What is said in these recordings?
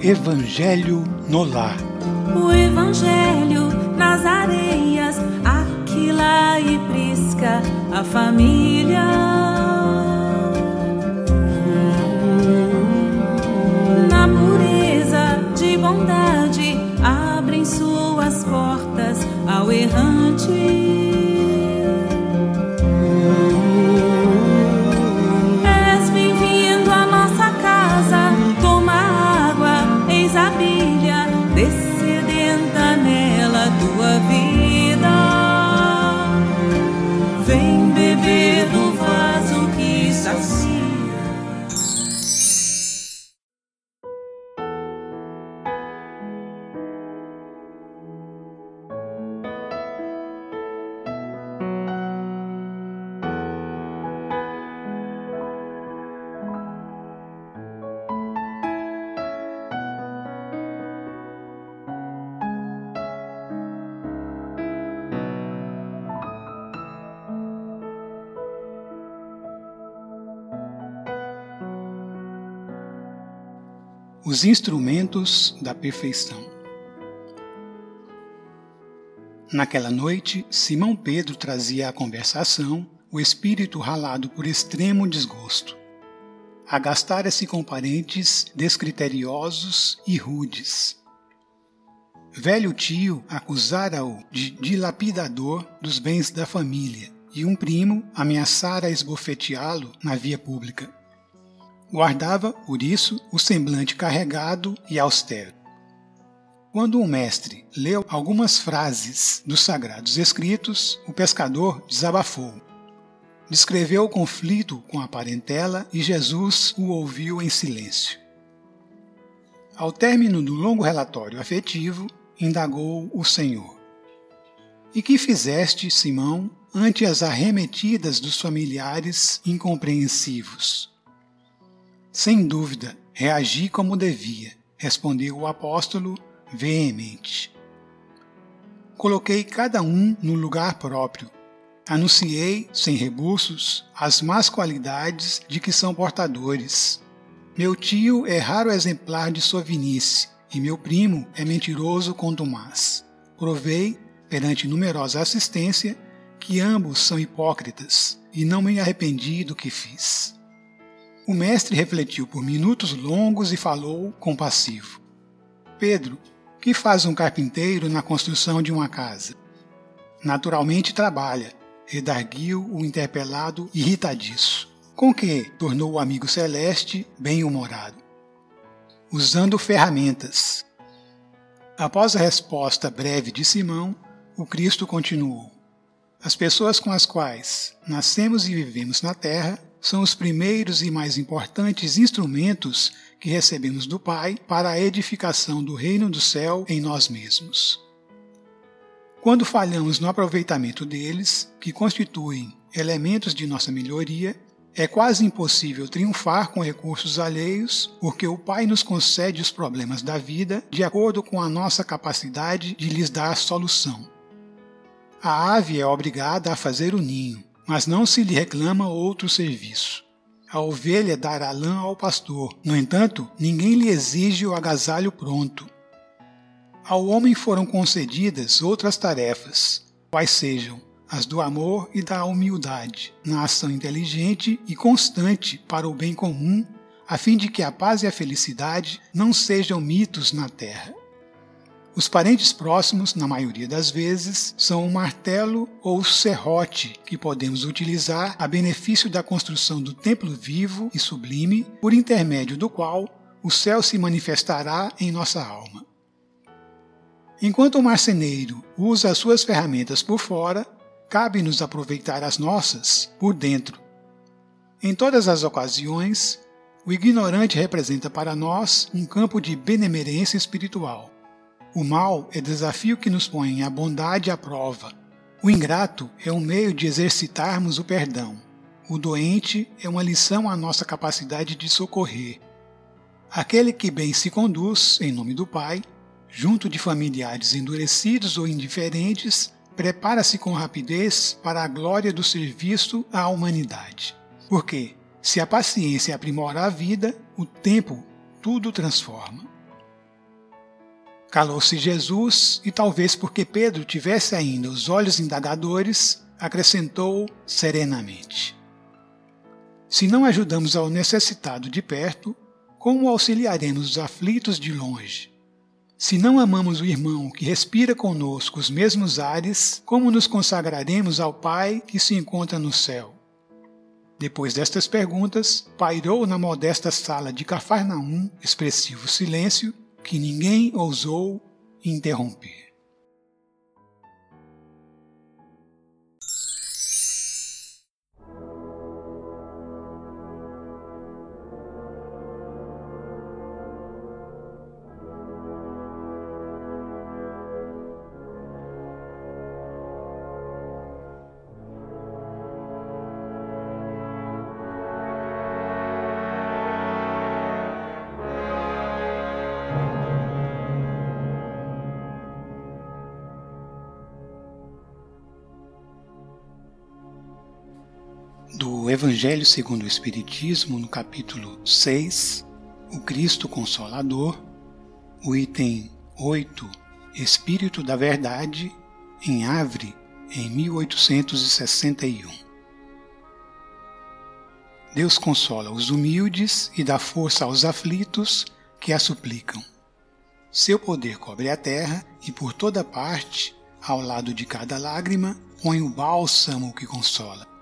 Evangelho no Lar. O Evangelho nas areias, Aquila e Prisca, a família. Na pureza de bondade, abrem suas portas ao errante. Os instrumentos da perfeição. Naquela noite, Simão Pedro trazia à conversação o espírito ralado por extremo desgosto. Agastara-se com parentes descriteriosos e rudes. Velho tio acusara-o de dilapidador dos bens da família e um primo ameaçara esbofeteá-lo na via pública. Guardava, por isso, o semblante carregado e austero. Quando o mestre leu algumas frases dos sagrados escritos, o pescador desabafou. Descreveu o conflito com a parentela e Jesus o ouviu em silêncio. Ao término do longo relatório afetivo, indagou o Senhor: E que fizeste, Simão, ante as arremetidas dos familiares incompreensivos? Sem dúvida, reagi como devia, respondeu o apóstolo veemente. Coloquei cada um no lugar próprio. Anunciei, sem rebuços, as más qualidades de que são portadores. Meu tio é raro exemplar de sovinice, e meu primo é mentiroso contumaz. Provei, perante numerosa assistência, que ambos são hipócritas, e não me arrependi do que fiz. O mestre refletiu por minutos longos e falou compassivo: Pedro, que faz um carpinteiro na construção de uma casa? Naturalmente trabalha, redarguiu o interpelado irritadiço. Com que? tornou o amigo celeste bem-humorado. Usando ferramentas. Após a resposta breve de Simão, o Cristo continuou: As pessoas com as quais nascemos e vivemos na terra são os primeiros e mais importantes instrumentos que recebemos do Pai para a edificação do reino do céu em nós mesmos. Quando falhamos no aproveitamento deles, que constituem elementos de nossa melhoria, é quase impossível triunfar com recursos alheios, porque o Pai nos concede os problemas da vida de acordo com a nossa capacidade de lhes dar solução. A ave é obrigada a fazer o ninho, mas não se lhe reclama outro serviço. A ovelha dará lã ao pastor, no entanto, ninguém lhe exige o agasalho pronto. Ao homem foram concedidas outras tarefas, quais sejam as do amor e da humildade, na ação inteligente e constante para o bem comum, a fim de que a paz e a felicidade não sejam mitos na terra. Os parentes próximos, na maioria das vezes, são o martelo ou o serrote que podemos utilizar a benefício da construção do templo vivo e sublime, por intermédio do qual o céu se manifestará em nossa alma. Enquanto o marceneiro usa as suas ferramentas por fora, cabe-nos aproveitar as nossas por dentro. Em todas as ocasiões, o ignorante representa para nós um campo de benemerência espiritual. O mal é desafio que nos põe a bondade à prova. O ingrato é um meio de exercitarmos o perdão. O doente é uma lição à nossa capacidade de socorrer. Aquele que bem se conduz, em nome do Pai, junto de familiares endurecidos ou indiferentes, prepara-se com rapidez para a glória do serviço à humanidade. Porque, se a paciência aprimorar a vida, o tempo tudo transforma. Calou-se Jesus e, talvez porque Pedro tivesse ainda os olhos indagadores, acrescentou serenamente: Se não ajudamos ao necessitado de perto, como auxiliaremos os aflitos de longe? Se não amamos o irmão que respira conosco os mesmos ares, como nos consagraremos ao Pai que se encontra no céu? Depois destas perguntas, pairou na modesta sala de Cafarnaum expressivo silêncio que ninguém ousou interromper. Do Evangelho segundo o Espiritismo, no capítulo 6, o Cristo Consolador, o item 8, Espírito da Verdade, em Avre, em 1861. Deus consola os humildes e dá força aos aflitos que a suplicam. Seu poder cobre a terra e por toda parte, ao lado de cada lágrima, põe o bálsamo que consola.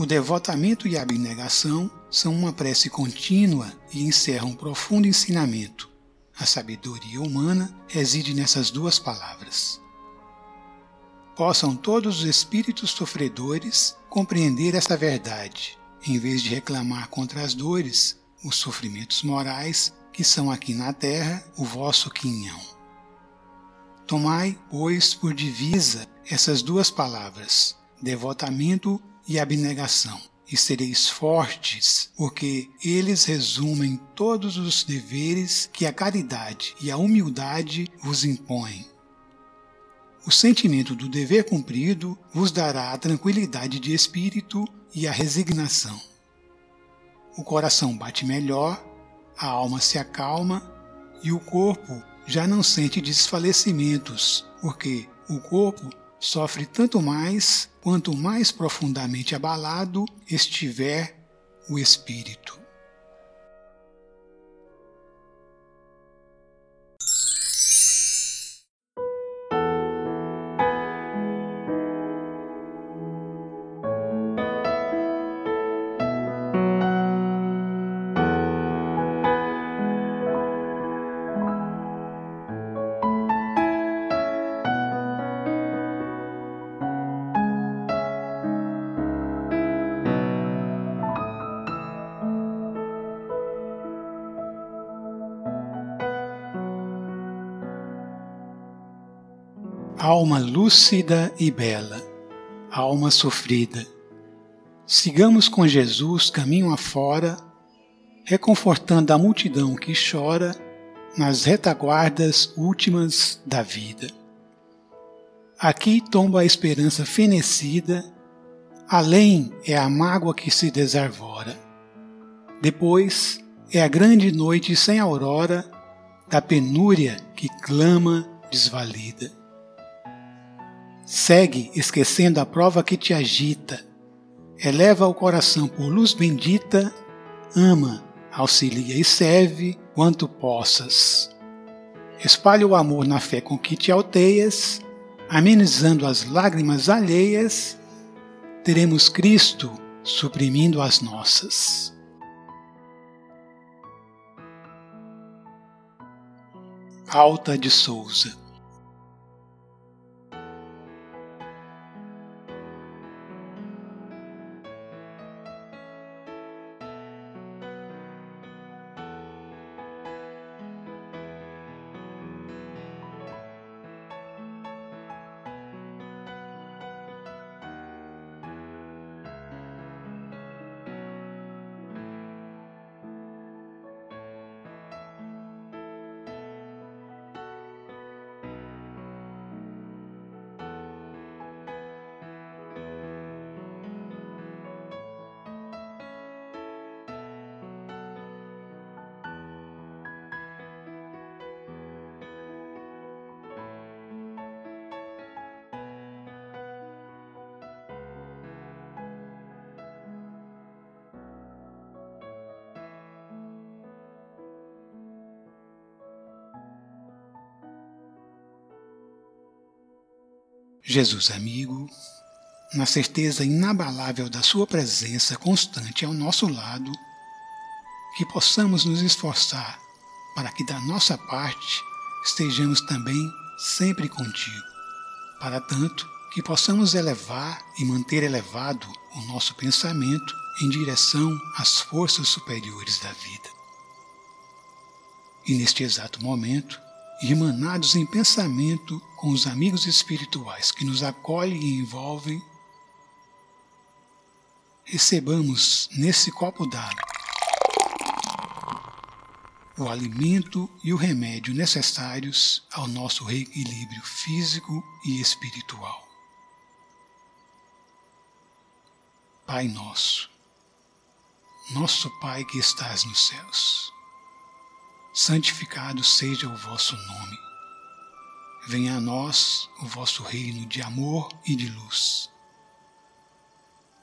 O devotamento e a abnegação são uma prece contínua e encerram um profundo ensinamento. A sabedoria humana reside nessas duas palavras. Possam todos os espíritos sofredores compreender esta verdade, em vez de reclamar contra as dores, os sofrimentos morais que são aqui na terra o vosso quinhão. Tomai, pois, por divisa essas duas palavras, devotamento e abnegação, e sereis fortes, porque eles resumem todos os deveres que a caridade e a humildade vos impõem. O sentimento do dever cumprido vos dará a tranquilidade de espírito e a resignação. O coração bate melhor, a alma se acalma e o corpo já não sente desfalecimentos, porque o corpo sofre tanto mais quanto mais profundamente abalado estiver o espírito. Alma lúcida e bela, alma sofrida. Sigamos com Jesus caminho afora, reconfortando a multidão que chora nas retaguardas últimas da vida. Aqui tomba a esperança fenecida, além é a mágoa que se desarvora. Depois é a grande noite sem aurora da penúria que clama desvalida. Segue esquecendo a prova que te agita. Eleva o coração por luz bendita. Ama, auxilia e serve quanto possas. Espalha o amor na fé com que te alteias, amenizando as lágrimas alheias. Teremos Cristo suprimindo as nossas. Alta de Souza Jesus amigo, na certeza inabalável da Sua presença constante ao nosso lado, que possamos nos esforçar para que da nossa parte estejamos também sempre contigo. Para tanto, que possamos elevar e manter elevado o nosso pensamento em direção às forças superiores da vida. E neste exato momento, irmanados em pensamento com os amigos espirituais que nos acolhem e envolvem, recebamos nesse copo d'água o alimento e o remédio necessários ao nosso reequilíbrio físico e espiritual. Pai nosso, nosso Pai que estás nos céus, santificado seja o vosso nome. Venha a nós o vosso reino de amor e de luz.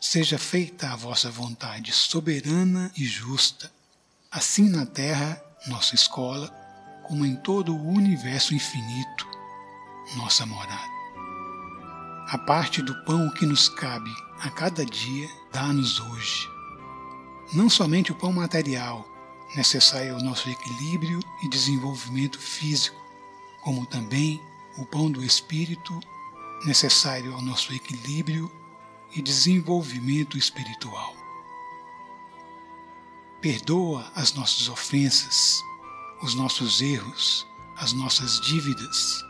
Seja feita a vossa vontade soberana e justa, assim na terra nossa escola, como em todo o universo infinito, nossa morada. A parte do pão que nos cabe a cada dia, dá-nos hoje. Não somente o pão material, necessário ao nosso equilíbrio e desenvolvimento físico, como também o pão do espírito, necessário ao nosso equilíbrio e desenvolvimento espiritual. Perdoa as nossas ofensas, os nossos erros, as nossas dívidas,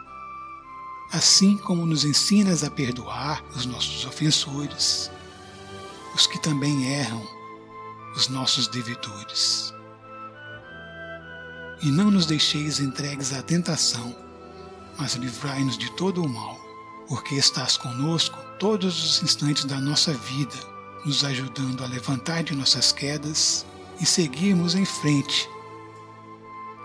assim como nos ensinas a perdoar os nossos ofensores, os que também erram, os nossos devedores. E não nos deixeis entregues à tentação, mas livrai-nos de todo o mal, porque estás conosco todos os instantes da nossa vida, nos ajudando a levantar de nossas quedas e seguirmos em frente,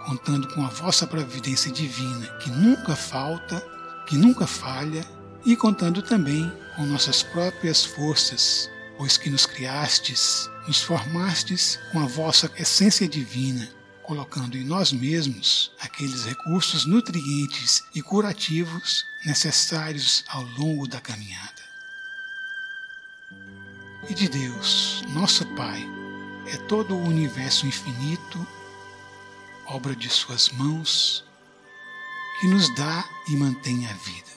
contando com a vossa providência divina, que nunca falta, que nunca falha, e contando também com nossas próprias forças, pois que nos criastes, nos formastes com a vossa essência divina, colocando em nós mesmos aqueles recursos nutrientes e curativos necessários ao longo da caminhada. E de Deus, nosso Pai, é todo o universo infinito, obra de Suas mãos, que nos dá e mantém a vida.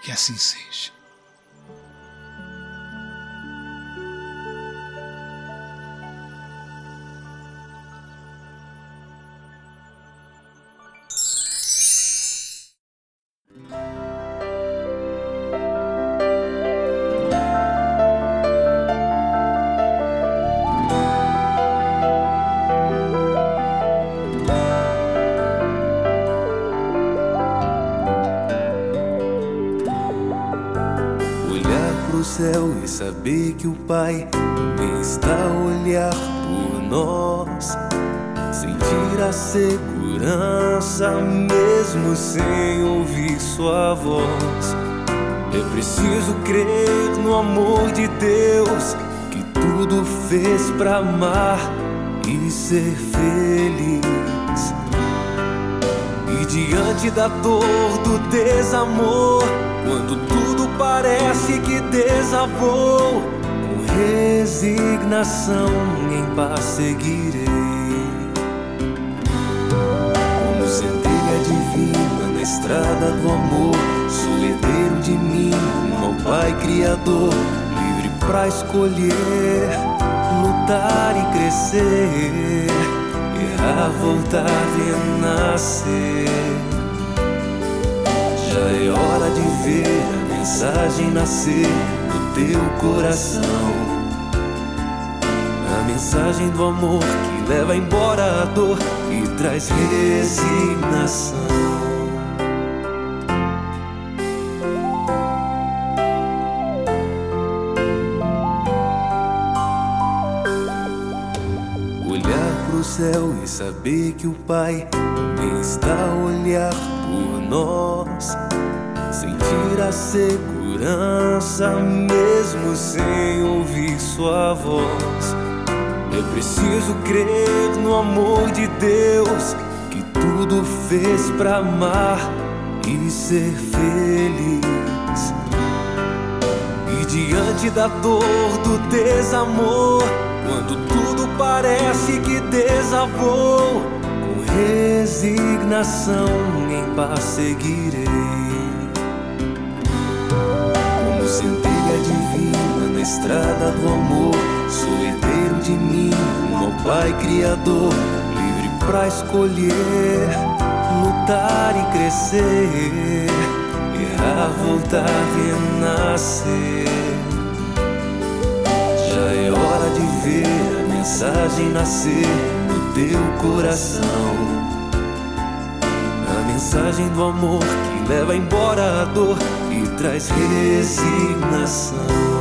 Que assim seja. E saber que o Pai também está a olhar por nós. Sentir a segurança mesmo sem ouvir Sua voz. É preciso crer no amor de Deus que tudo fez para amar e ser feliz. Diante da dor do desamor, quando tudo parece que desabou, com resignação em paz seguirei. Como centelha divina na estrada do amor, sou herdeiro de mim, como Pai Criador, livre pra escolher, lutar e crescer, errar, voltar e nascer. Já é hora de ver a mensagem nascer do teu coração. A mensagem do amor que leva embora a dor e traz resignação. Céu e saber que o Pai também está a olhar por nós. Sentir a segurança mesmo sem ouvir Sua voz. É preciso crer no amor de Deus que tudo fez para amar e ser feliz. E diante da dor do desamor, quando tudo parece desabou, com resignação em paz seguirei. Como centelha divina na estrada do amor, sou herdeiro de mim, meu Pai Criador, livre pra escolher, lutar e crescer, errar, voltar, renascer. Já é hora de ver a mensagem nascer teu coração. A mensagem do amor que leva embora a dor e traz resignação.